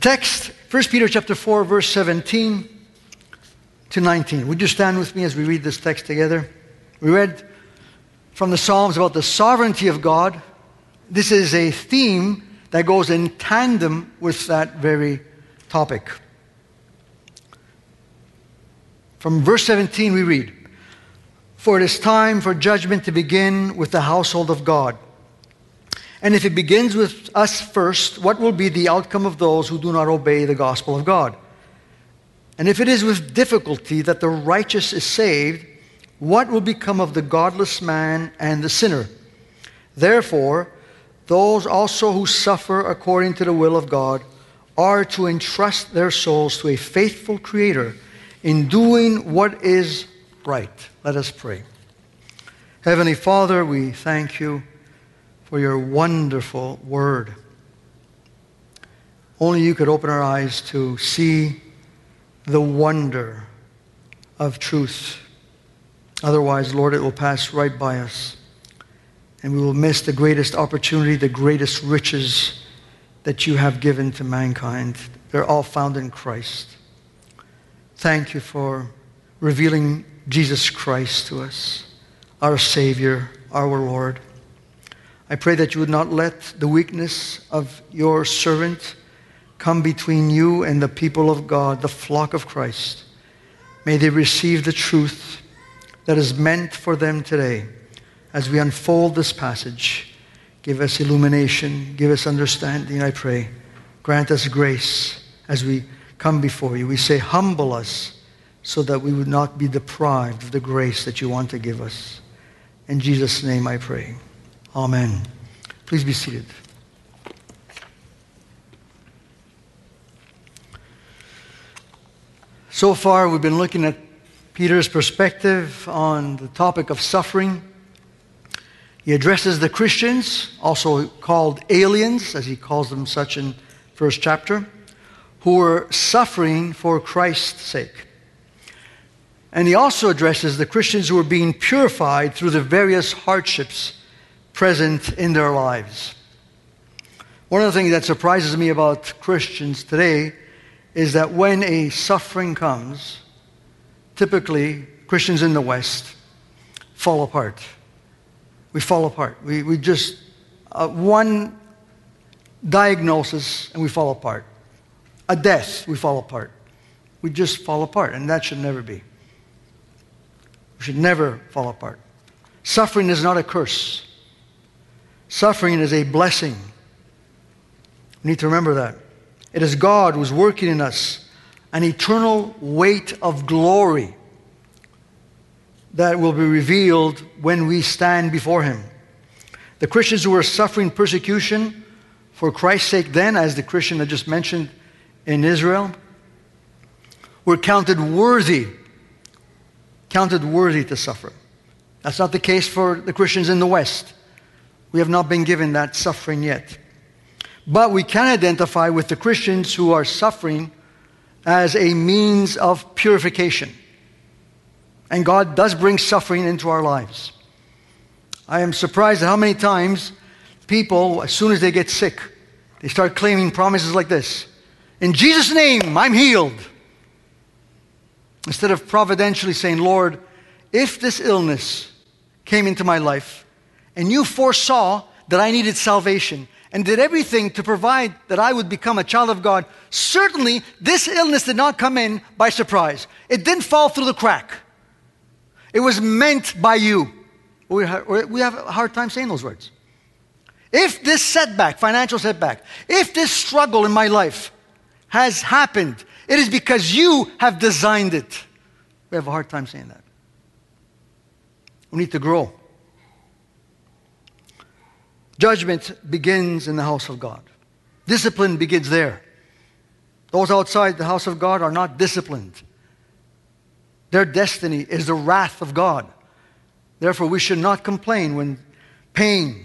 text, 1 Peter chapter 4, verse 17 to 19. Would you stand with me as we read this text together? We read from the Psalms about the sovereignty of God. This is a theme that goes in tandem with that very topic. From verse 17, we read For it is time for judgment to begin with the household of God. And if it begins with us first, what will be the outcome of those who do not obey the gospel of God? And if it is with difficulty that the righteous is saved, what will become of the godless man and the sinner? Therefore, those also who suffer according to the will of God are to entrust their souls to a faithful Creator in doing what is right. Let us pray. Heavenly Father, we thank you for your wonderful word. Only you could open our eyes to see the wonder of truth. Otherwise, Lord, it will pass right by us. And we will miss the greatest opportunity, the greatest riches that you have given to mankind. They're all found in Christ. Thank you for revealing Jesus Christ to us, our Savior, our Lord. I pray that you would not let the weakness of your servant come between you and the people of God, the flock of Christ. May they receive the truth that is meant for them today as we unfold this passage. Give us illumination, give us understanding, I pray. Grant us grace as we come before you. We say, humble us so that we would not be deprived of the grace that you want to give us. In Jesus' name I pray. Amen. Please be seated. So far, we've been looking at Peter's perspective on the topic of suffering. He addresses the Christians, also called aliens, as he calls them such in first chapter, who were suffering for Christ's sake. And he also addresses the Christians who were being purified through the various hardships present in their lives. One of the things that surprises me about Christians today is that when a suffering comes, typically Christians in the West fall apart. We fall apart. We, we just, uh, one diagnosis and we fall apart. A death, we fall apart. We just fall apart, and that should never be. We should never fall apart. Suffering is not a curse. Suffering is a blessing. We need to remember that. It is God who's working in us an eternal weight of glory that will be revealed when we stand before Him. The Christians who were suffering persecution for Christ's sake, then, as the Christian I just mentioned in Israel, were counted worthy, counted worthy to suffer. That's not the case for the Christians in the West. We have not been given that suffering yet. But we can identify with the Christians who are suffering as a means of purification. And God does bring suffering into our lives. I am surprised at how many times people, as soon as they get sick, they start claiming promises like this In Jesus' name, I'm healed. Instead of providentially saying, Lord, if this illness came into my life, and you foresaw that I needed salvation and did everything to provide that I would become a child of God, certainly this illness did not come in by surprise. It didn't fall through the crack. It was meant by you. We have, a hard time saying those words. If this setback, financial setback, if this struggle in my life has happened, it is because you have designed it. We have a hard time saying that. We need to grow. Judgment begins in the house of God. Discipline begins there. Those outside the house of God are not disciplined. Their destiny is the wrath of God. Therefore, we should not complain when pain,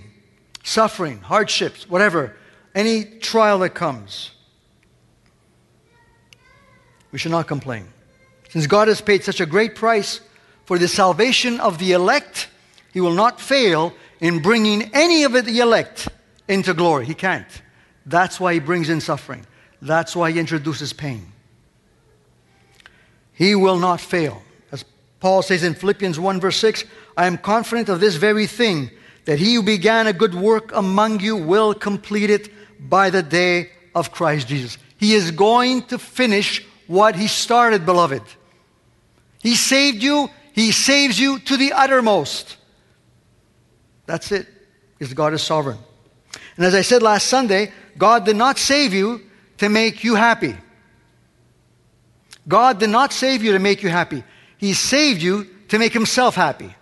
suffering, hardships, whatever, any trial that comes. We should not complain. Since God has paid such a great price for the salvation of the elect, He will not fail in bringing any of the elect into glory. He can't. That's why he brings in suffering. That's why he introduces pain. He will not fail. As Paul says in Philippians 1, verse 6, I am confident of this very thing, that he who began a good work among you will complete it by the day of Christ Jesus. He is going to finish what he started, beloved. He saved you, he saves you to the uttermost. That's it, because God is sovereign. And as I said last Sunday, God did not save you to make you happy. God did not save you to make you happy. He saved you to make himself happy.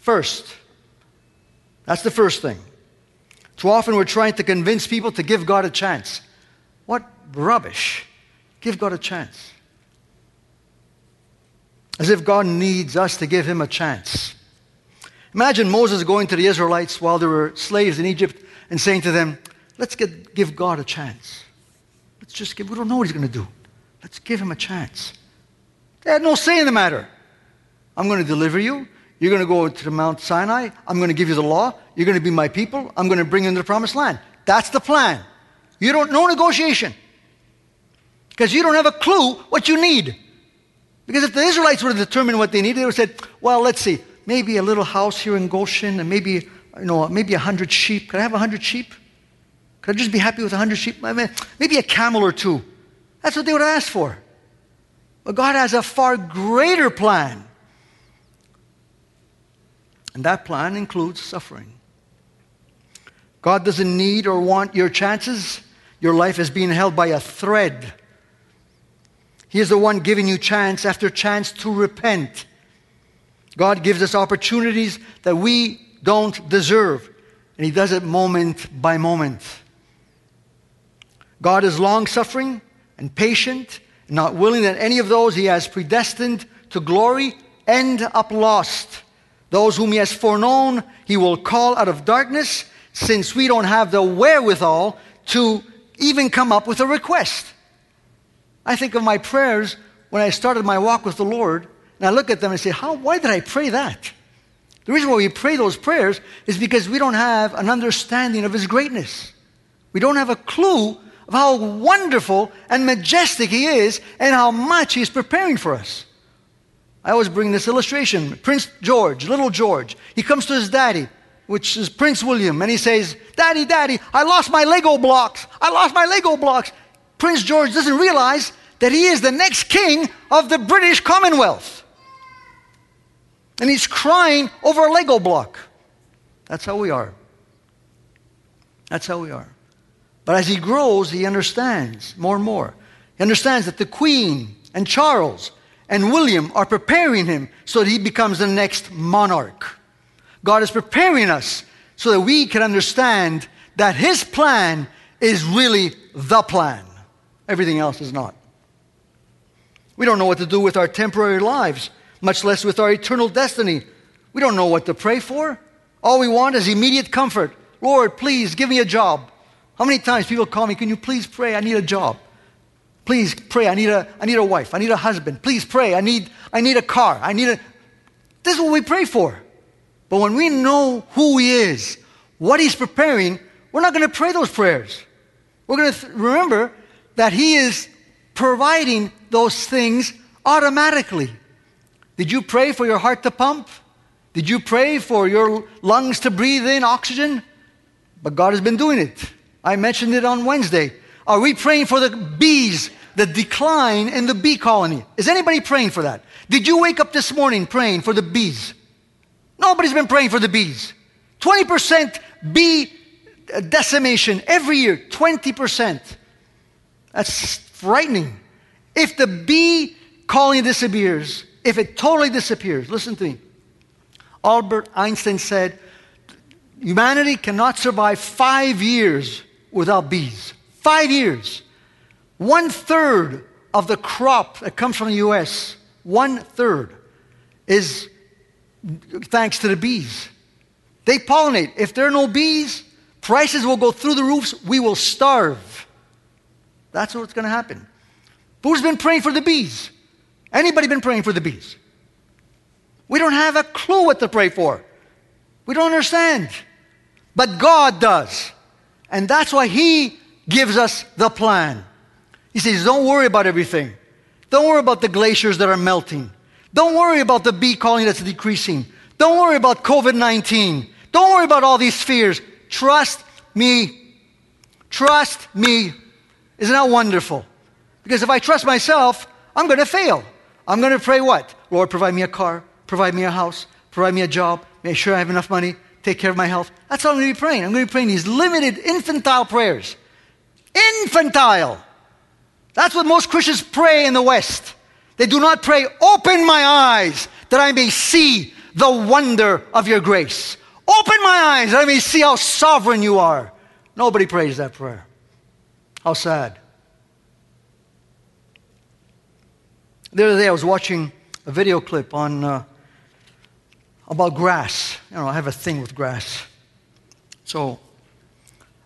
First. That's the first thing. Too often we're trying to convince people to give God a chance. What rubbish. Give God a chance. As if God needs us to give him a chance. Imagine Moses going to the Israelites while they were slaves in Egypt and saying to them, Let's get, give God a chance. Let's just give, we don't know what he's going to do. Let's give him a chance. They had no say in the matter. I'm going to deliver you. You're going to go to the Mount Sinai. I'm going to give you the law. You're going to be my people. I'm going to bring you into the promised land. That's the plan. You don't, no negotiation. Because you don't have a clue what you need. Because if the Israelites would have determined what they needed, they would have said, well, let's see, maybe a little house here in Goshen and maybe, you know, maybe a hundred sheep. Could I have a hundred sheep? Could I just be happy with a hundred sheep? Maybe a camel or two. That's what they would asked for. But God has a far greater plan. And that plan includes suffering. God doesn't need or want your chances. Your life is being held by a thread. He is the one giving you chance after chance to repent. God gives us opportunities that we don't deserve, and He does it moment by moment. God is long suffering and patient, not willing that any of those He has predestined to glory end up lost. Those whom He has foreknown, He will call out of darkness, since we don't have the wherewithal to even come up with a request. I think of my prayers when I started my walk with the Lord, and I look at them and say, How, why did I pray that? The reason why we pray those prayers is because we don't have an understanding of His greatness. We don't have a clue of how wonderful and majestic He is and how much He's preparing for us. I always bring this illustration Prince George, little George, he comes to his daddy, which is Prince William, and he says, Daddy, Daddy, I lost my Lego blocks. I lost my Lego blocks. Prince George doesn't realize that he is the next king of the British Commonwealth. And he's crying over a Lego block. That's how we are. That's how we are. But as he grows, he understands more and more. He understands that the Queen and Charles and William are preparing him so that he becomes the next monarch. God is preparing us so that we can understand that his plan is really the plan. Everything else is not. We don't know what to do with our temporary lives, much less with our eternal destiny. We don't know what to pray for. All we want is immediate comfort. Lord, please give me a job. How many times people call me, Can you please pray? I need a job. Please pray. I need a, I need a wife. I need a husband. Please pray. I need, I need a car. I need a. This is what we pray for. But when we know who He is, what He's preparing, we're not going to pray those prayers. We're going to th- remember that He is providing those things automatically. Did you pray for your heart to pump? Did you pray for your lungs to breathe in oxygen? But God has been doing it. I mentioned it on Wednesday. Are we praying for the bees the decline in the bee colony. Is anybody praying for that? Did you wake up this morning praying for the bees? Nobody's been praying for the bees. 20% bee uh, decimation every year. 20%. That's frightening. If the bee colony disappears, if it totally disappears, listen to me. Albert Einstein said, humanity cannot survive five years without bees. Five years. One third of the crop that comes from the U.S., one third, is thanks to the bees. They pollinate. If there are no bees, prices will go through the roofs. We will starve. That's what's going to happen. Who's been praying for the bees? Anybody been praying for the bees? We don't have a clue what to pray for. We don't understand. But God does. And that's why He gives us the plan. He says, Don't worry about everything. Don't worry about the glaciers that are melting. Don't worry about the bee colony that's decreasing. Don't worry about COVID 19. Don't worry about all these fears. Trust me. Trust me. Isn't that wonderful? Because if I trust myself, I'm going to fail. I'm going to pray what? Lord, provide me a car, provide me a house, provide me a job, make sure I have enough money, take care of my health. That's all I'm going to be praying. I'm going to be praying these limited, infantile prayers. Infantile. That's what most Christians pray in the West. They do not pray, open my eyes that I may see the wonder of your grace. Open my eyes that I may see how sovereign you are. Nobody prays that prayer. How sad. The other day I was watching a video clip on uh, about grass. You know, I have a thing with grass. So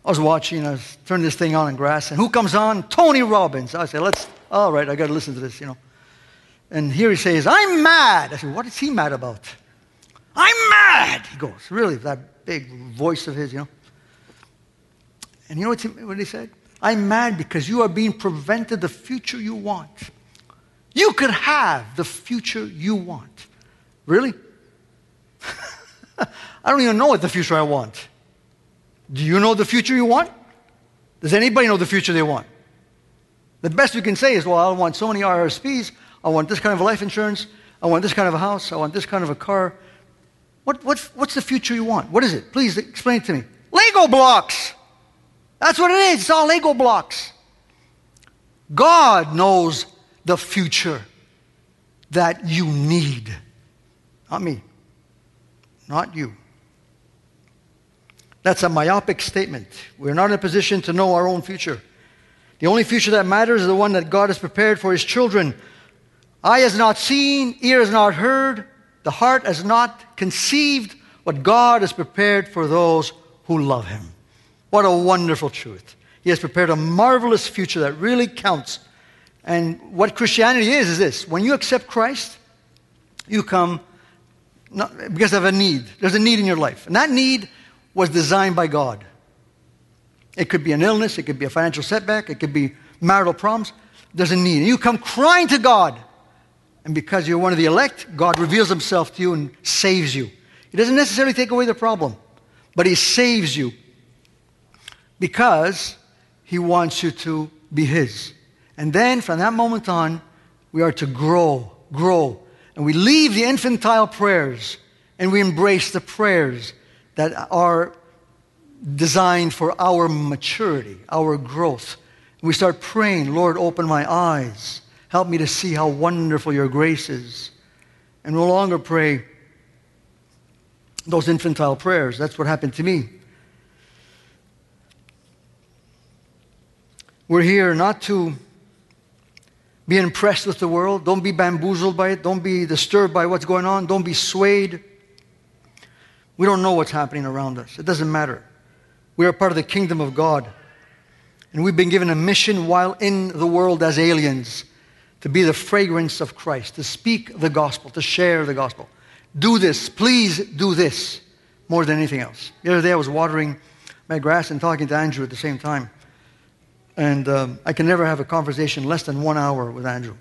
I was watching, I was turning this thing on in grass, and who comes on? Tony Robbins. I said, let's, all right, I got to listen to this, you know. And here he says, I'm mad. I said, what is he mad about? I'm mad. He goes, really, that big voice of his, you know. And you know what he, what he said? I'm mad because you are being prevented the future you want. You could have the future you want. Really? I don't even know what the future I want. Do you know the future you want? Does anybody know the future they want? The best we can say is, well, I want so many RRSPs. I want this kind of life insurance. I want this kind of a house. I want this kind of a car. What, what's, what's the future you want? What is it? Please explain it to me. Lego blocks. That's what it is. It's all Lego blocks. God knows the future that you need. Not me. Not you. That's a myopic statement. We're not in a position to know our own future. The only future that matters is the one that God has prepared for His children. Eye has not seen, ear has not heard, the heart has not conceived what God has prepared for those who love Him. What a wonderful truth. He has prepared a marvelous future that really counts. And what Christianity is, is this when you accept Christ, you come not, because of a need. There's a need in your life. And that need was designed by God. It could be an illness, it could be a financial setback, it could be marital problems. There's a need. And you come crying to God. And because you're one of the elect, God reveals himself to you and saves you. He doesn't necessarily take away the problem, but he saves you because he wants you to be his. And then from that moment on, we are to grow, grow. And we leave the infantile prayers and we embrace the prayers that are designed for our maturity, our growth. We start praying, Lord, open my eyes. Help me to see how wonderful your grace is. And no longer pray those infantile prayers. That's what happened to me. We're here not to be impressed with the world. Don't be bamboozled by it. Don't be disturbed by what's going on. Don't be swayed. We don't know what's happening around us. It doesn't matter. We are part of the kingdom of God. And we've been given a mission while in the world as aliens to be the fragrance of Christ, to speak the gospel, to share the gospel. Do this. Please do this more than anything else. The other day I was watering my grass and talking to Andrew at the same time. And um, I can never have a conversation less than one hour with Andrew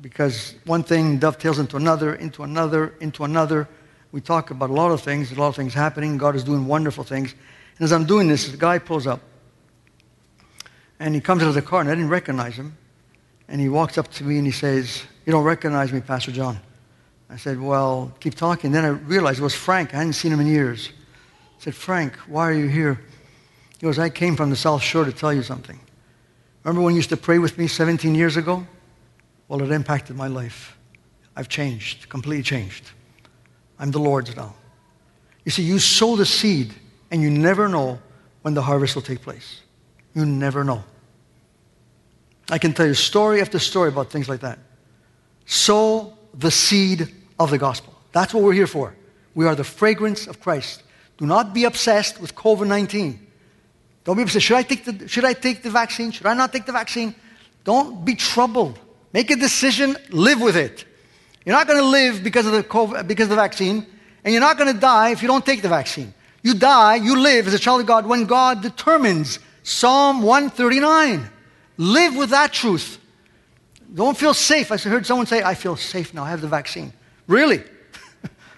because one thing dovetails into another, into another, into another. We talk about a lot of things, a lot of things happening. God is doing wonderful things. And as I'm doing this, the guy pulls up. And he comes out of the car, and I didn't recognize him. And he walks up to me and he says, You don't recognize me, Pastor John. I said, Well, keep talking. Then I realized it was Frank. I hadn't seen him in years. I said, Frank, why are you here? He goes, I came from the South Shore to tell you something. Remember when you used to pray with me 17 years ago? Well, it impacted my life. I've changed, completely changed. I'm the Lord's now. You see, you sow the seed, and you never know when the harvest will take place. You never know. I can tell you story after story about things like that. Sow the seed of the gospel. That's what we're here for. We are the fragrance of Christ. Do not be obsessed with COVID 19. Don't be upset. Should I, take the, should I take the vaccine? Should I not take the vaccine? Don't be troubled. Make a decision, live with it. You're not going to live because of, the COVID, because of the vaccine, and you're not going to die if you don't take the vaccine. You die, you live as a child of God when God determines. Psalm 139. Live with that truth. Don't feel safe. I heard someone say, I feel safe now. I have the vaccine. Really?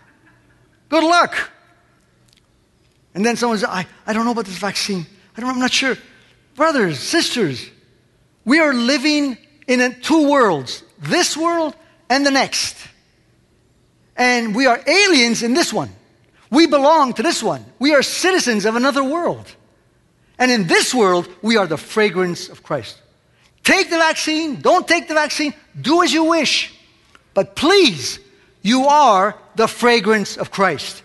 Good luck. And then someone says, I, I don't know about this vaccine. I don't, I'm not sure. Brothers, sisters, we are living in two worlds this world and the next. And we are aliens in this one. We belong to this one. We are citizens of another world. And in this world, we are the fragrance of Christ. Take the vaccine, don't take the vaccine, do as you wish. But please, you are the fragrance of Christ.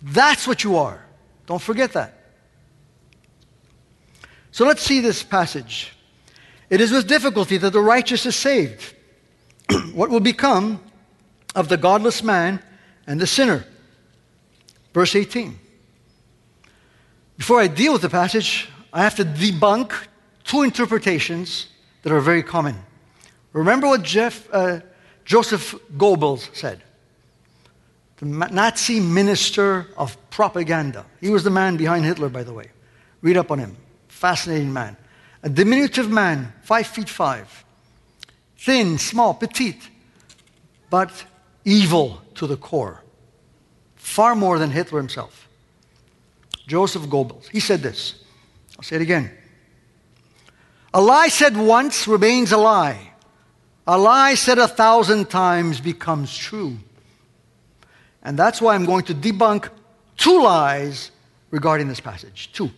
That's what you are. Don't forget that. So let's see this passage. It is with difficulty that the righteous is saved. what will become of the godless man and the sinner? Verse 18. Before I deal with the passage, I have to debunk two interpretations that are very common. Remember what Jeff, uh, Joseph Goebbels said, the Nazi minister of propaganda. He was the man behind Hitler, by the way. Read up on him. Fascinating man. A diminutive man, five feet five, thin, small, petite, but evil to the core. Far more than Hitler himself. Joseph Goebbels. He said this. I'll say it again. A lie said once remains a lie. A lie said a thousand times becomes true. And that's why I'm going to debunk two lies regarding this passage. Two.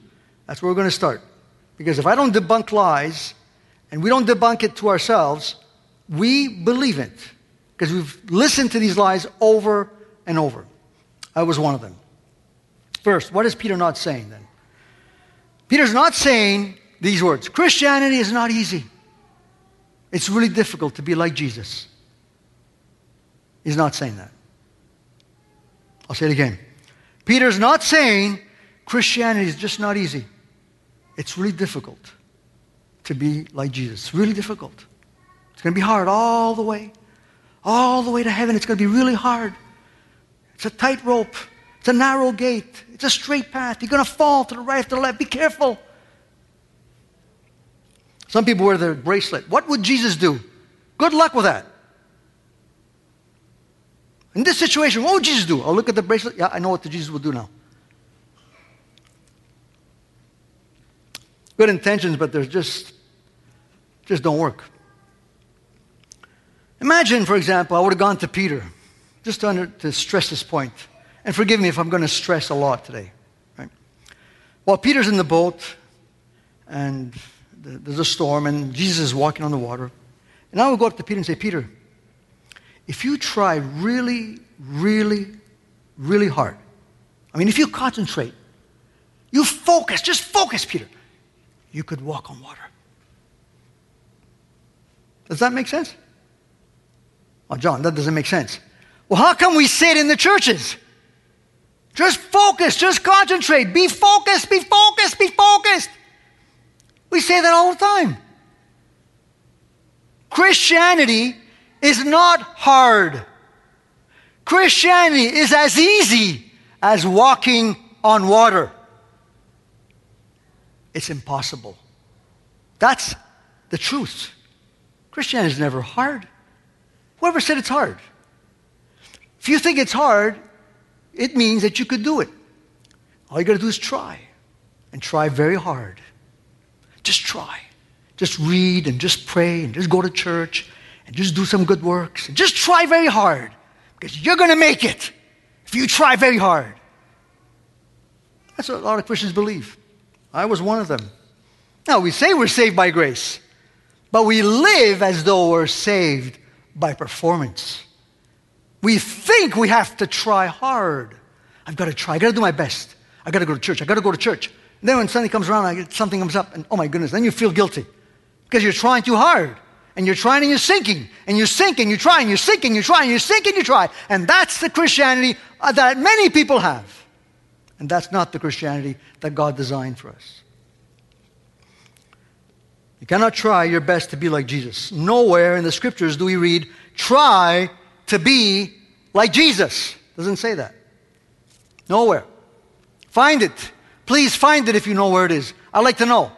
That's where we're going to start. Because if I don't debunk lies and we don't debunk it to ourselves, we believe it. Because we've listened to these lies over and over. I was one of them. First, what is Peter not saying then? Peter's not saying these words Christianity is not easy. It's really difficult to be like Jesus. He's not saying that. I'll say it again. Peter's not saying Christianity is just not easy. It's really difficult to be like Jesus. Really difficult. It's going to be hard all the way. All the way to heaven. It's going to be really hard. It's a tightrope. It's a narrow gate. It's a straight path. You're going to fall to the right, to the left. Be careful. Some people wear their bracelet. What would Jesus do? Good luck with that. In this situation, what would Jesus do? I'll look at the bracelet. Yeah, I know what Jesus will do now. Good intentions, but there's just just don't work. Imagine, for example, I would have gone to Peter, just to, under, to stress this point. And forgive me if I'm going to stress a lot today. Right? While Peter's in the boat, and there's a storm, and Jesus is walking on the water, and I would go up to Peter and say, Peter, if you try really, really, really hard, I mean, if you concentrate, you focus, just focus, Peter, you could walk on water. Does that make sense? Oh, John, that doesn't make sense. Well, how come we say it in the churches? Just focus, just concentrate. Be focused, be focused, be focused. We say that all the time. Christianity is not hard. Christianity is as easy as walking on water. It's impossible. That's the truth. Christianity is never hard. Whoever said it's hard? If you think it's hard, it means that you could do it. All you got to do is try, and try very hard. Just try. Just read and just pray and just go to church and just do some good works. And just try very hard because you're going to make it if you try very hard. That's what a lot of Christians believe. I was one of them. Now, we say we're saved by grace, but we live as though we're saved by performance. We think we have to try hard. I've got to try. I've got to do my best. I've got to go to church. I've got to go to church. And then when Sunday comes around, I something comes up, and oh my goodness, then you feel guilty because you're trying too hard and you're trying and you're sinking, and you're sinking, you're trying, you're sinking, you're trying, you're sinking, you try. And that's the Christianity uh, that many people have. And that's not the Christianity that God designed for us. You cannot try your best to be like Jesus. Nowhere in the scriptures do we read, try to be like Jesus. Doesn't say that. Nowhere. Find it. Please find it if you know where it is. I'd like to know.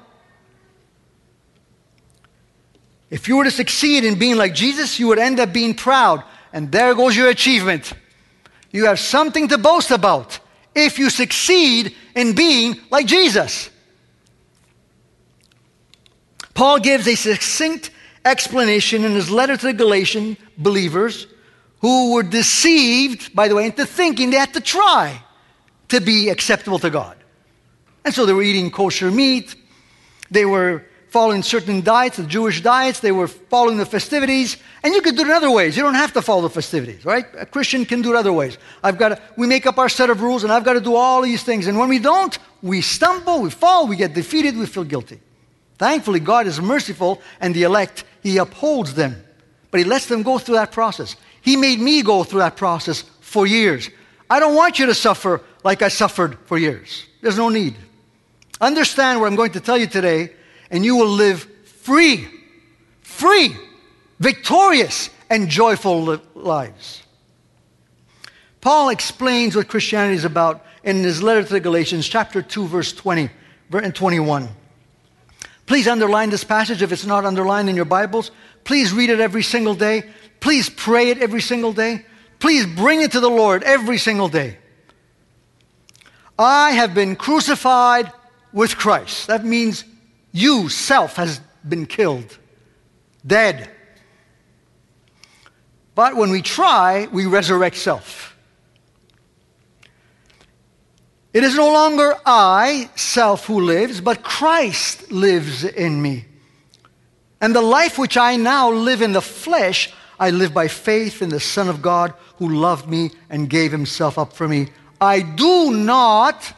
If you were to succeed in being like Jesus, you would end up being proud. And there goes your achievement. You have something to boast about if you succeed in being like Jesus. Paul gives a succinct explanation in his letter to the Galatian believers who were deceived, by the way, into thinking they had to try to be acceptable to God. And so they were eating kosher meat, they were following certain diets, the Jewish diets, they were following the festivities, and you could do it other ways. You don't have to follow the festivities, right? A Christian can do it other ways. I've got to, we make up our set of rules, and I've got to do all these things. And when we don't, we stumble, we fall, we get defeated, we feel guilty. Thankfully, God is merciful, and the elect, He upholds them. But He lets them go through that process. He made me go through that process for years. I don't want you to suffer like I suffered for years. There's no need. Understand what I'm going to tell you today, and you will live free, free, victorious, and joyful lives. Paul explains what Christianity is about in his letter to the Galatians, chapter 2, verse 20 and 21. Please underline this passage if it's not underlined in your Bibles. Please read it every single day. Please pray it every single day. Please bring it to the Lord every single day. I have been crucified with Christ. That means you, self, has been killed, dead. But when we try, we resurrect self. It is no longer I, self, who lives, but Christ lives in me. And the life which I now live in the flesh, I live by faith in the Son of God who loved me and gave himself up for me. I do not,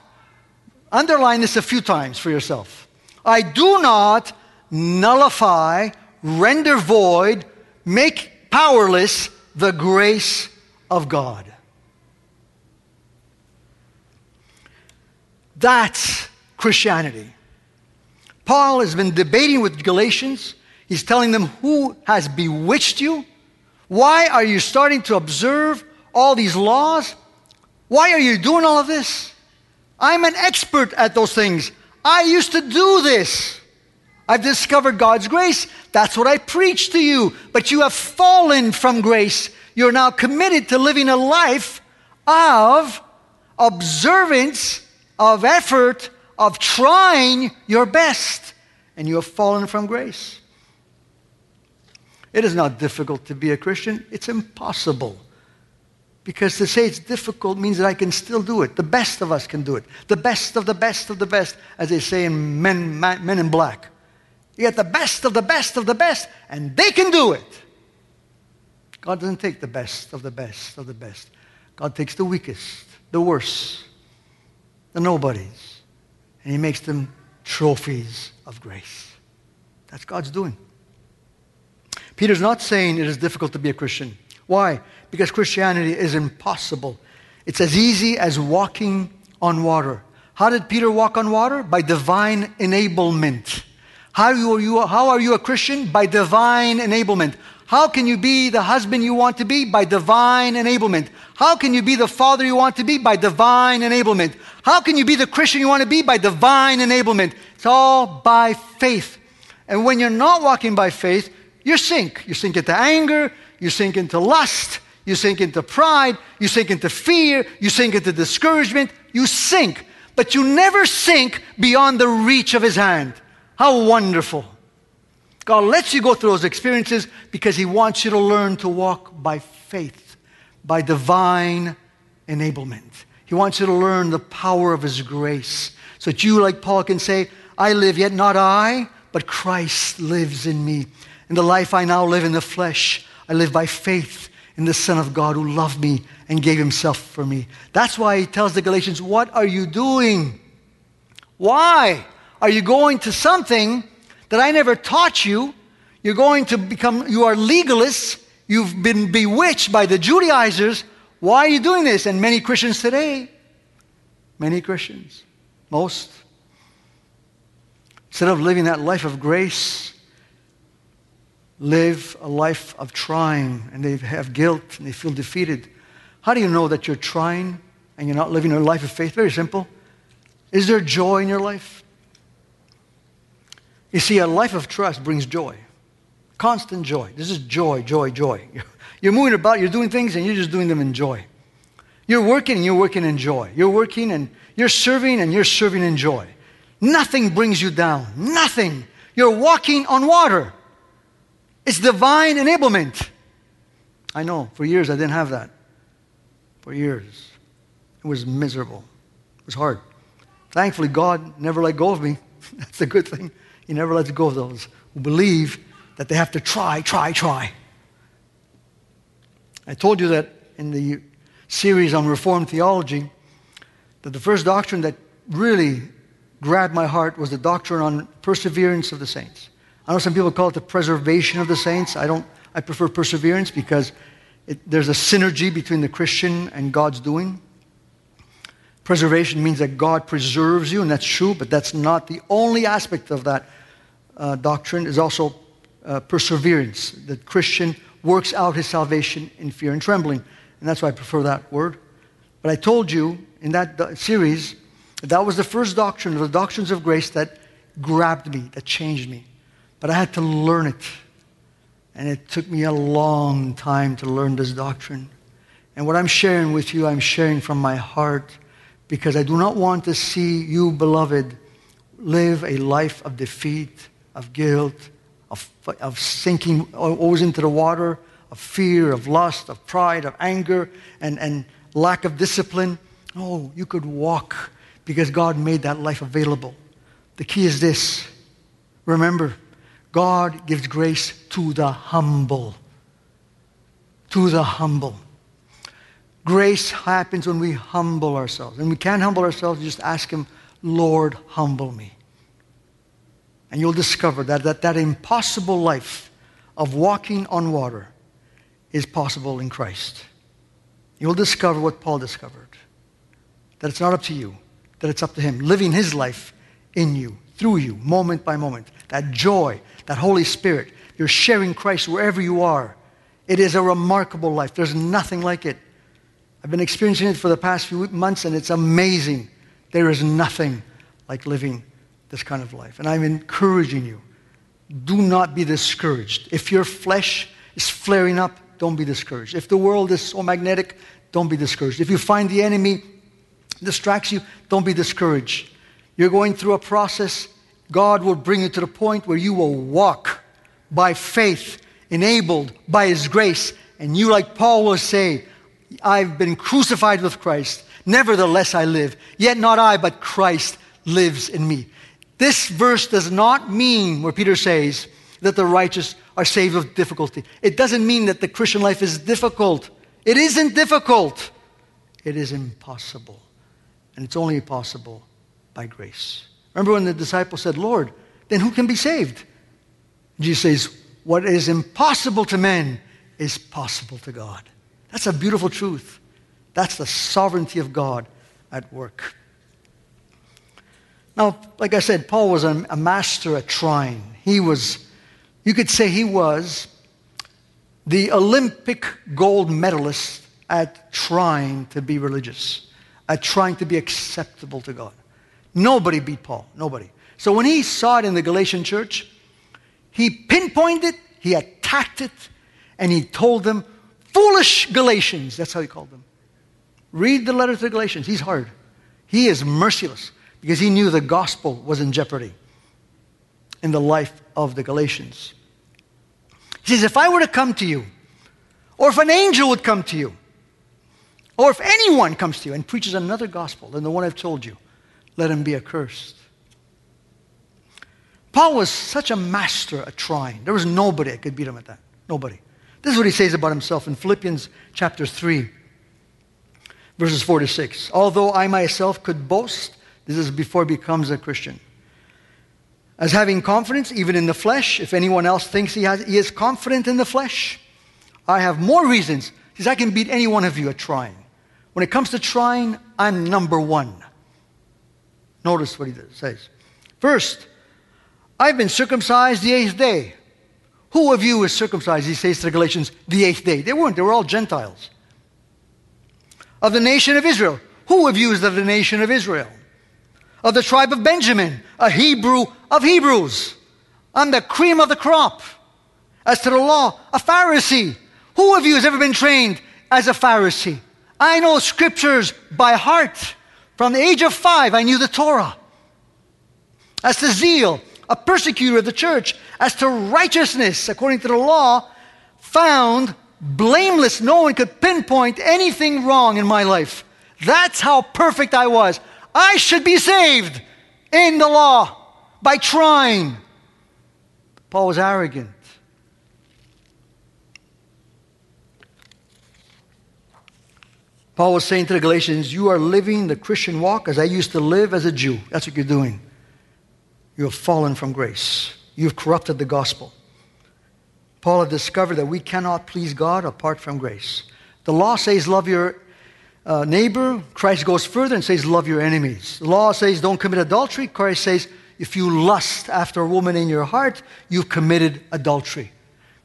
underline this a few times for yourself. I do not nullify, render void, make powerless the grace of God. That's Christianity. Paul has been debating with Galatians. He's telling them who has bewitched you. Why are you starting to observe all these laws? Why are you doing all of this? I'm an expert at those things. I used to do this. I've discovered God's grace. That's what I preach to you. But you have fallen from grace. You're now committed to living a life of observance, of effort, of trying your best. And you have fallen from grace. It is not difficult to be a Christian, it's impossible. Because to say it's difficult means that I can still do it. The best of us can do it. The best of the best of the best, as they say in Men, Men in Black. You get the best of the best of the best, and they can do it. God doesn't take the best of the best of the best. God takes the weakest, the worst, the nobodies, and He makes them trophies of grace. That's God's doing. Peter's not saying it is difficult to be a Christian. Why? Because Christianity is impossible. It's as easy as walking on water. How did Peter walk on water? By divine enablement. How are you, how are you a Christian? By divine enablement. How can you be the husband you want to be? By divine enablement. How can you be the father you want to be? By divine enablement. How can you be the Christian you want to be? By divine enablement. It's all by faith. And when you're not walking by faith, you sink. You sink into anger, you sink into lust, you sink into pride, you sink into fear, you sink into discouragement, you sink. But you never sink beyond the reach of His hand. How wonderful. God lets you go through those experiences because He wants you to learn to walk by faith, by divine enablement. He wants you to learn the power of His grace so that you, like Paul, can say, I live, yet not I, but Christ lives in me. In the life I now live in the flesh, I live by faith in the Son of God who loved me and gave himself for me. That's why he tells the Galatians, What are you doing? Why are you going to something that I never taught you? You're going to become, you are legalists. You've been bewitched by the Judaizers. Why are you doing this? And many Christians today, many Christians, most, instead of living that life of grace, live a life of trying and they have guilt and they feel defeated. How do you know that you're trying and you're not living a life of faith? Very simple. Is there joy in your life? You see, a life of trust brings joy. Constant joy. This is joy, joy, joy. You're moving about, you're doing things, and you're just doing them in joy. You're working and you're working in joy. You're working and you're serving and you're serving in joy. Nothing brings you down. Nothing. You're walking on water. It's divine enablement. I know, for years I didn't have that. For years. It was miserable. It was hard. Thankfully, God never let go of me. That's a good thing. He never lets go of those who believe that they have to try, try, try. I told you that in the series on Reformed theology that the first doctrine that really grabbed my heart was the doctrine on perseverance of the saints. I know some people call it the preservation of the saints. I don't. I prefer perseverance because it, there's a synergy between the Christian and God's doing. Preservation means that God preserves you, and that's true, but that's not the only aspect of that uh, doctrine. Is also uh, perseverance. The Christian works out his salvation in fear and trembling, and that's why I prefer that word. But I told you in that series that, that was the first doctrine, the doctrines of grace that grabbed me, that changed me. But I had to learn it. And it took me a long time to learn this doctrine. And what I'm sharing with you, I'm sharing from my heart because I do not want to see you, beloved, live a life of defeat, of guilt, of, of sinking always into the water, of fear, of lust, of pride, of anger, and, and lack of discipline. No, you could walk because God made that life available. The key is this remember, God gives grace to the humble. To the humble. Grace happens when we humble ourselves. And we can't humble ourselves, just ask Him, Lord, humble me. And you'll discover that that, that impossible life of walking on water is possible in Christ. You'll discover what Paul discovered that it's not up to you, that it's up to Him, living His life in you, through you, moment by moment. That joy, that Holy Spirit, you're sharing Christ wherever you are. It is a remarkable life. There's nothing like it. I've been experiencing it for the past few months, and it's amazing. There is nothing like living this kind of life. And I'm encouraging you do not be discouraged. If your flesh is flaring up, don't be discouraged. If the world is so magnetic, don't be discouraged. If you find the enemy distracts you, don't be discouraged. You're going through a process. God will bring you to the point where you will walk by faith, enabled by His grace. And you, like Paul will say, I've been crucified with Christ. Nevertheless, I live. Yet not I, but Christ lives in me. This verse does not mean, where Peter says, that the righteous are saved with difficulty. It doesn't mean that the Christian life is difficult. It isn't difficult, it is impossible. And it's only possible by grace. Remember when the disciple said, Lord, then who can be saved? Jesus says, What is impossible to men is possible to God. That's a beautiful truth. That's the sovereignty of God at work. Now, like I said, Paul was a, master at trying. He was, you could say he was the Olympic gold medalist at trying to be religious, at trying to be acceptable to God. Nobody beat Paul. Nobody. So when he saw it in the Galatian church, he pinpointed it, he attacked it, and he told them, foolish Galatians. That's how he called them. Read the letter to the Galatians. He's hard. He is merciless because he knew the gospel was in jeopardy in the life of the Galatians. He says, If I were to come to you, or if an angel would come to you, or if anyone comes to you and preaches another gospel than the one I've told you, let him be accursed. Paul was such a master at trying. There was nobody that could beat him at that. Nobody. This is what he says about himself in Philippians chapter 3, verses 4 to 6. Although I myself could boast this is before he becomes a Christian. As having confidence, even in the flesh, if anyone else thinks he, has, he is confident in the flesh, I have more reasons. He says, I can beat any one of you at trying. When it comes to trying, I'm number one. Notice what he says. First, I've been circumcised the eighth day. Who of you is circumcised? He says to the Galatians, the eighth day. They weren't, they were all Gentiles. Of the nation of Israel. Who of you is of the nation of Israel? of the tribe of Benjamin, a Hebrew of Hebrews. I'm the cream of the crop. As to the law, a Pharisee. Who of you has ever been trained as a Pharisee? I know scriptures by heart. From the age of five, I knew the Torah. As to zeal, a persecutor of the church. As to righteousness, according to the law, found blameless. No one could pinpoint anything wrong in my life. That's how perfect I was. I should be saved in the law by trying. Paul was arrogant. Paul was saying to the Galatians, You are living the Christian walk as I used to live as a Jew. That's what you're doing. You have fallen from grace, you've corrupted the gospel. Paul had discovered that we cannot please God apart from grace. The law says, Love your uh, neighbor. Christ goes further and says, Love your enemies. The law says, Don't commit adultery. Christ says, If you lust after a woman in your heart, you've committed adultery.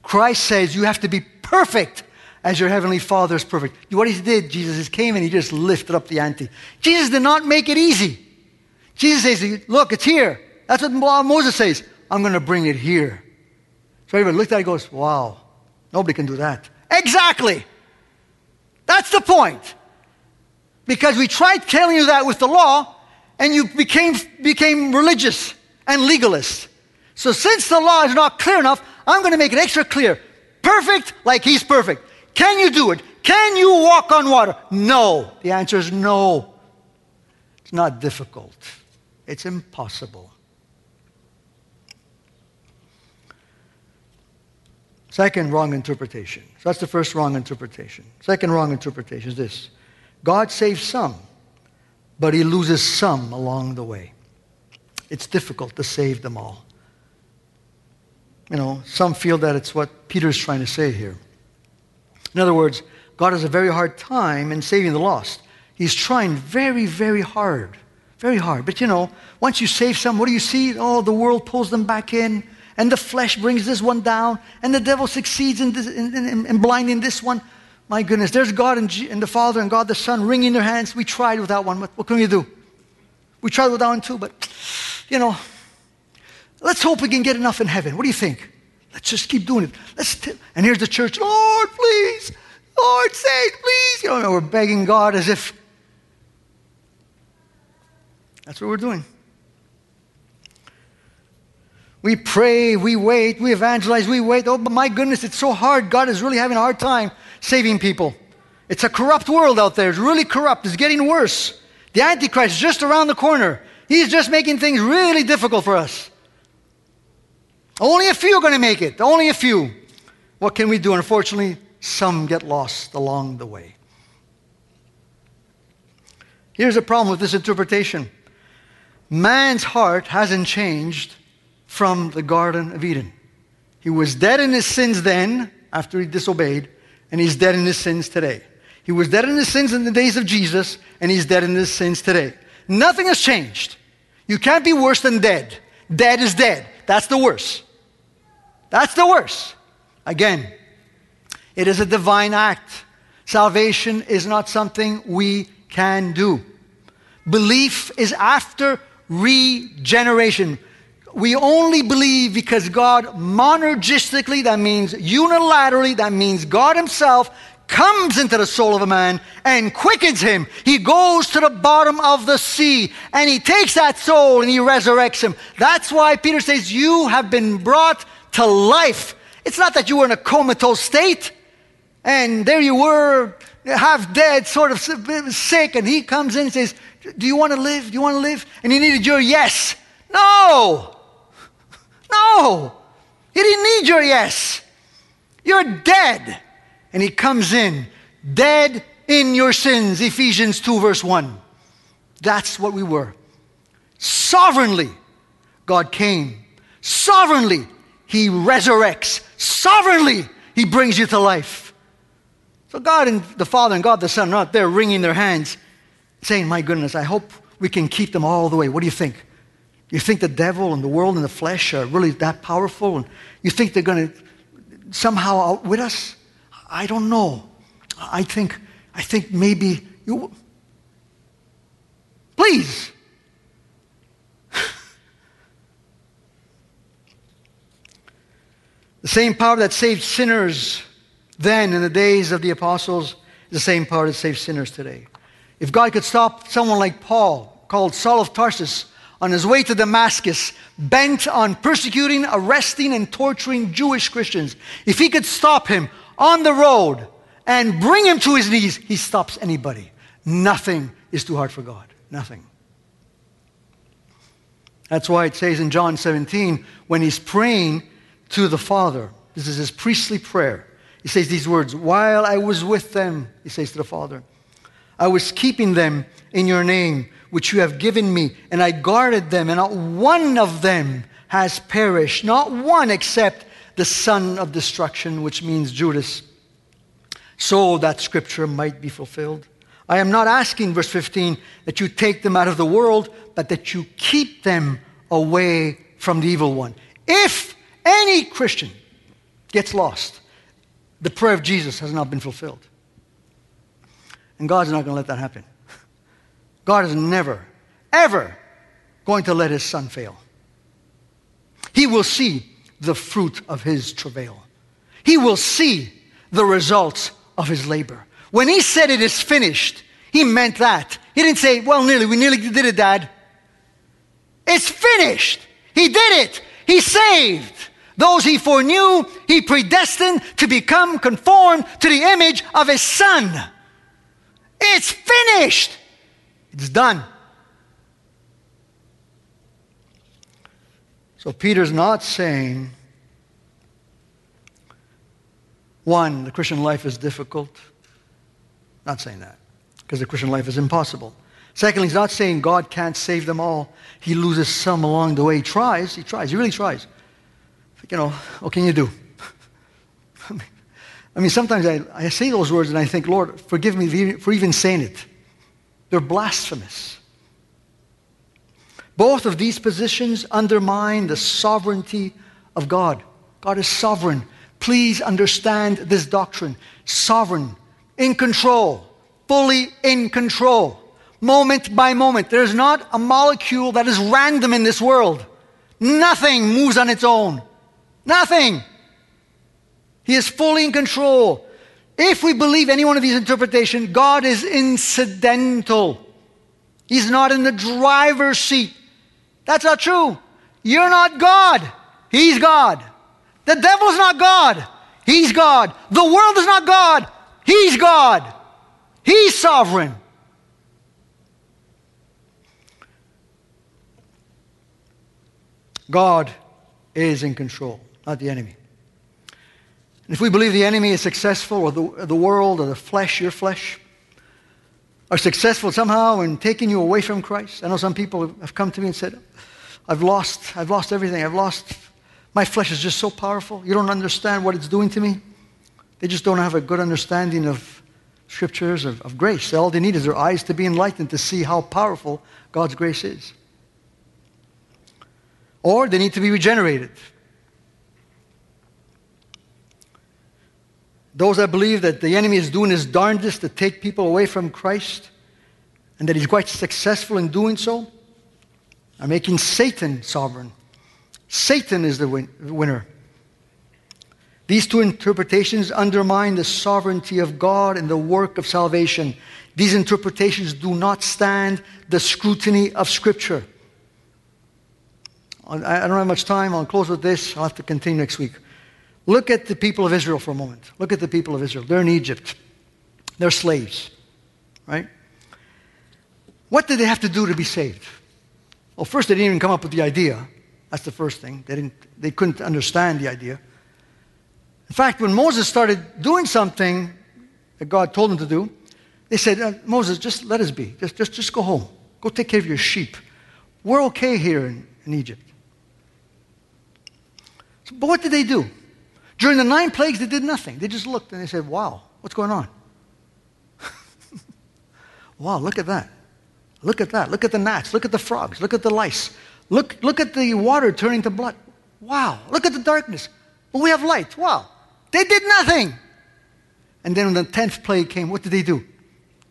Christ says, You have to be perfect as your heavenly Father is perfect. What he did, Jesus came and he just lifted up the ante. Jesus did not make it easy. Jesus says, Look, it's here. That's what Moses says. I'm going to bring it here. So everybody looked at it and goes, Wow, nobody can do that. Exactly. That's the point. Because we tried telling you that with the law, and you became, became religious and legalist. So since the law is not clear enough, I'm going to make it extra clear. Perfect like he's perfect. Can you do it? Can you walk on water? No. The answer is no. It's not difficult, it's impossible. Second wrong interpretation. So that's the first wrong interpretation. Second wrong interpretation is this God saves some, but he loses some along the way. It's difficult to save them all. You know, some feel that it's what Peter's trying to say here. In other words, God has a very hard time in saving the lost. He's trying very, very hard. Very hard. But you know, once you save some, what do you see? Oh, the world pulls them back in, and the flesh brings this one down, and the devil succeeds in, this, in, in, in blinding this one. My goodness, there's God and, G- and, the Father and God the Son wringing their hands. We tried without one. What, what can we do? We tried without one too, but, you know, let's hope we can get enough in heaven. What do you think? Let's just keep doing it. Let's t- and here's the church, Lord, please, Lord, save, please. You know, we're begging God as if that's what we're doing. We pray, we wait, we evangelize, we wait. Oh, but my goodness, it's so hard. God is really having a hard time saving people. It's a corrupt world out there. It's really corrupt. It's getting worse. The Antichrist is just around the corner. He's just making things really difficult for us. Only a few are going to make it. Only a few. What can we do? Unfortunately, some get lost along the way. Here's a problem with this interpretation man's heart hasn't changed from the Garden of Eden. He was dead in his sins then, after he disobeyed, and he's dead in his sins today. He was dead in his sins in the days of Jesus, and he's dead in his sins today. Nothing has changed. You can't be worse than dead. Dead is dead. That's the worst. That's the worst. Again, it is a divine act. Salvation is not something we can do. Belief is after regeneration. We only believe because God monergistically, that means unilaterally, that means God Himself comes into the soul of a man and quickens him. He goes to the bottom of the sea and he takes that soul and he resurrects him. That's why Peter says, You have been brought to life. It's not that you were in a comatose state and there you were, half dead, sort of sick, and he comes in and says, Do you want to live? Do you want to live? And he needed your yes. No! No! He didn't need your yes. You're dead. And he comes in, dead in your sins, Ephesians 2, verse 1. That's what we were. Sovereignly, God came. Sovereignly, he resurrects. Sovereignly, He brings you to life. So God and the Father and God the Son are not there wringing their hands, saying, My goodness, I hope we can keep them all the way. What do you think? You think the devil and the world and the flesh are really that powerful? And you think they're going to somehow outwit us? I don't know. I think, I think maybe you. Please, The same power that saved sinners then in the days of the apostles is the same power that saves sinners today. If God could stop someone like Paul, called Saul of Tarsus, on his way to Damascus, bent on persecuting, arresting, and torturing Jewish Christians, if he could stop him on the road and bring him to his knees, he stops anybody. Nothing is too hard for God. Nothing. That's why it says in John 17, when he's praying to the Father, this is his priestly prayer. He says these words While I was with them, he says to the Father, I was keeping them in your name, which you have given me, and I guarded them, and not one of them has perished, not one except the son of destruction, which means Judas, so that scripture might be fulfilled. I am not asking, verse 15, that you take them out of the world, but that you keep them away from the evil one. If any Christian gets lost, the prayer of Jesus has not been fulfilled. And God's not going to let that happen. God is never, ever going to let his son fail. He will see the fruit of his travail, he will see the results of his labor. When he said it is finished, he meant that. He didn't say, well, nearly, we nearly did it, Dad. It's finished. He did it. He saved. Those he foreknew, he predestined to become conformed to the image of his son. It's finished. It's done. So Peter's not saying, one, the Christian life is difficult. Not saying that, because the Christian life is impossible. Secondly, he's not saying God can't save them all. He loses some along the way. He tries. He tries. He really tries. You know, what can you do? I mean, sometimes I, I say those words and I think, Lord, forgive me for even saying it. They're blasphemous. Both of these positions undermine the sovereignty of God. God is sovereign. Please understand this doctrine. Sovereign in control, fully in control, moment by moment. There's not a molecule that is random in this world. Nothing moves on its own. Nothing. He is fully in control. If we believe any one of these interpretations, God is incidental. He's not in the driver's seat. That's not true. You're not God. He's God. The devil's not God. He's God. The world is not God. He's God. He's sovereign. God is in control, not the enemy. And if we believe the enemy is successful, or the, the world, or the flesh, your flesh, are successful somehow in taking you away from Christ. I know some people have come to me and said, I've lost, I've lost everything. I've lost, my flesh is just so powerful. You don't understand what it's doing to me. They just don't have a good understanding of scriptures, of, of grace. All they need is their eyes to be enlightened to see how powerful God's grace is. Or they need to be regenerated. Those that believe that the enemy is doing his darndest to take people away from Christ and that he's quite successful in doing so are making Satan sovereign. Satan is the win- winner. These two interpretations undermine the sovereignty of God and the work of salvation. These interpretations do not stand the scrutiny of Scripture. I don't have much time. I'll close with this. I'll have to continue next week. Look at the people of Israel for a moment. Look at the people of Israel. They're in Egypt, they're slaves, right? What did they have to do to be saved? Well, first, they didn't even come up with the idea. That's the first thing. They, didn't, they couldn't understand the idea. In fact, when Moses started doing something that God told him to do, they said, uh, Moses, just let us be. Just, just, just go home. Go take care of your sheep. We're okay here in, in Egypt. So, but what did they do? During the nine plagues, they did nothing. They just looked and they said, Wow, what's going on? wow, look at that. Look at that. Look at the gnats. Look at the frogs. Look at the lice. Look, look at the water turning to blood. Wow. Look at the darkness. But we have light. Wow. They did nothing. And then when the tenth plague came, what did they do?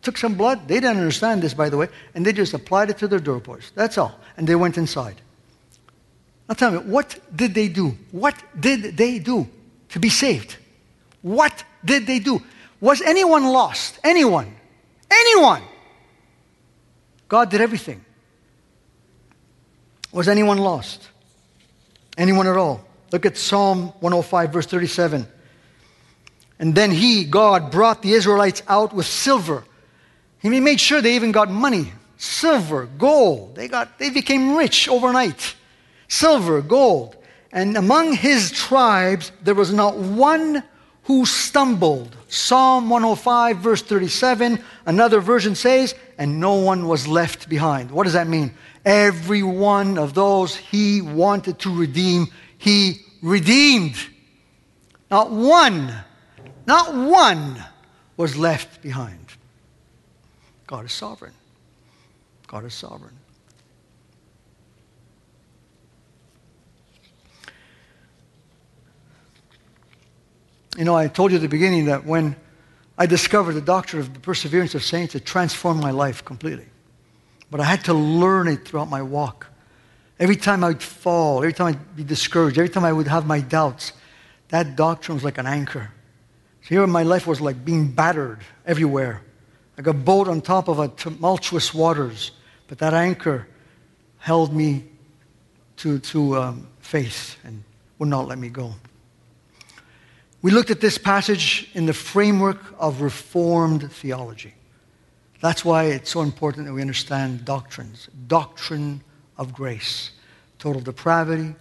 Took some blood. They didn't understand this, by the way, and they just applied it to their doorposts. That's all. And they went inside. Now tell me, what did they do? What did they do? To be saved. What did they do? Was anyone lost? Anyone? Anyone? God did everything. Was anyone lost? Anyone at all? Look at Psalm 105, verse 37. And then he, God, brought the Israelites out with silver. He made sure they even got money silver, gold. They, got, they became rich overnight. Silver, gold. And among his tribes, there was not one who stumbled. Psalm 105, verse 37, another version says, and no one was left behind. What does that mean? Every one of those he wanted to redeem, he redeemed. Not one, not one was left behind. God is sovereign. God is sovereign. You know, I told you at the beginning that when I discovered the doctrine of the perseverance of saints, it transformed my life completely. But I had to learn it throughout my walk. Every time I'd fall, every time I'd be discouraged, every time I would have my doubts, that doctrine was like an anchor. So here my life was like being battered everywhere, like a boat on top of a tumultuous waters. But that anchor held me to, to um, faith and would not let me go. We looked at this passage in the framework of Reformed theology. That's why it's so important that we understand doctrines. Doctrine of grace, total depravity,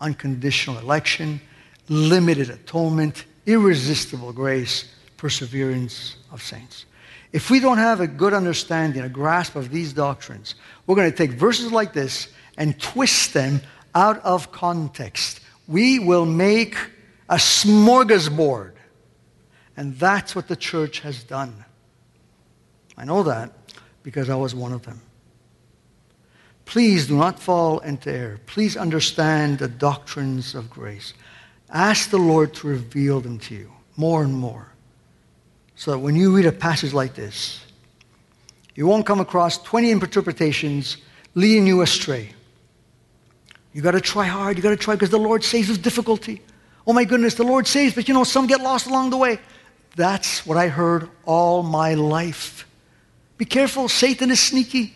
unconditional election, limited atonement, irresistible grace, perseverance of saints. If we don't have a good understanding, a grasp of these doctrines, we're going to take verses like this and twist them out of context. We will make a smorgasbord. And that's what the church has done. I know that because I was one of them. Please do not fall into error. Please understand the doctrines of grace. Ask the Lord to reveal them to you more and more. So that when you read a passage like this, you won't come across 20 interpretations leading you astray. You got to try hard. You got to try because the Lord saves with difficulty. Oh my goodness, the Lord saves, but you know, some get lost along the way. That's what I heard all my life. Be careful, Satan is sneaky.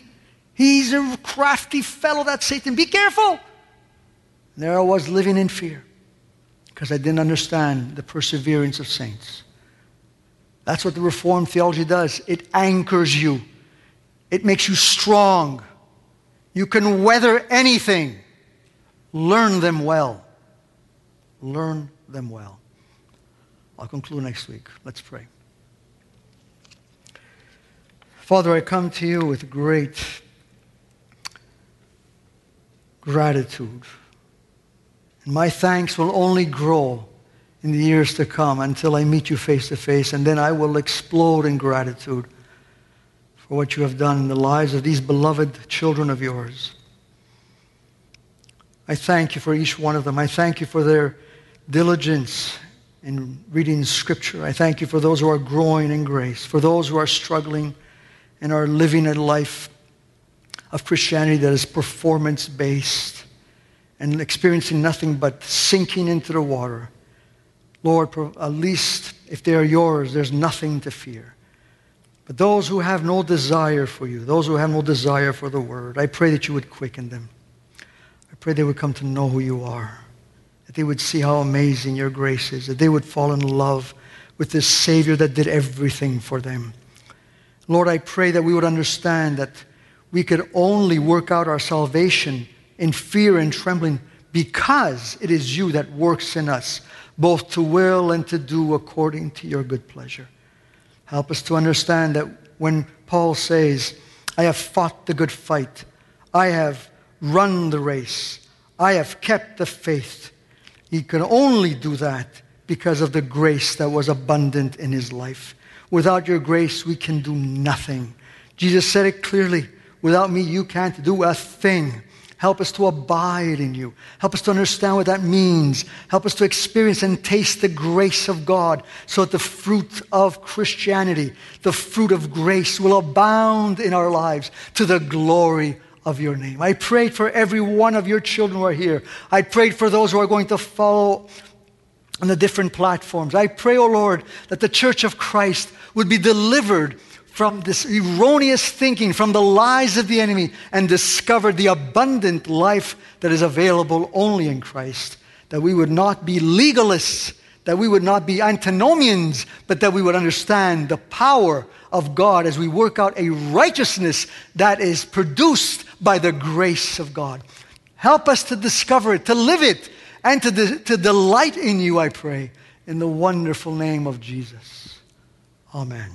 He's a crafty fellow, that Satan. Be careful. And there I was living in fear because I didn't understand the perseverance of saints. That's what the Reformed theology does it anchors you, it makes you strong. You can weather anything. Learn them well. Learn them well. I'll conclude next week. Let's pray. Father, I come to you with great gratitude. And my thanks will only grow in the years to come until I meet you face to face, and then I will explode in gratitude for what you have done in the lives of these beloved children of yours. I thank you for each one of them. I thank you for their diligence in reading Scripture. I thank you for those who are growing in grace, for those who are struggling and are living a life of Christianity that is performance based and experiencing nothing but sinking into the water. Lord, at least if they are yours, there's nothing to fear. But those who have no desire for you, those who have no desire for the word, I pray that you would quicken them. I pray they would come to know who you are, that they would see how amazing your grace is, that they would fall in love with this Savior that did everything for them. Lord, I pray that we would understand that we could only work out our salvation in fear and trembling because it is you that works in us both to will and to do according to your good pleasure. Help us to understand that when Paul says, I have fought the good fight, I have run the race, I have kept the faith, he can only do that because of the grace that was abundant in his life. Without your grace, we can do nothing. Jesus said it clearly without me, you can't do a thing. Help us to abide in you. Help us to understand what that means. Help us to experience and taste the grace of God so that the fruit of Christianity, the fruit of grace, will abound in our lives to the glory of your name. I prayed for every one of your children who are here. I prayed for those who are going to follow on the different platforms. I pray, O oh Lord, that the church of Christ would be delivered from this erroneous thinking, from the lies of the enemy, and discover the abundant life that is available only in Christ. That we would not be legalists, that we would not be antinomians, but that we would understand the power of God as we work out a righteousness that is produced by the grace of God. Help us to discover it, to live it, and to, de- to delight in you, I pray, in the wonderful name of Jesus. Amen.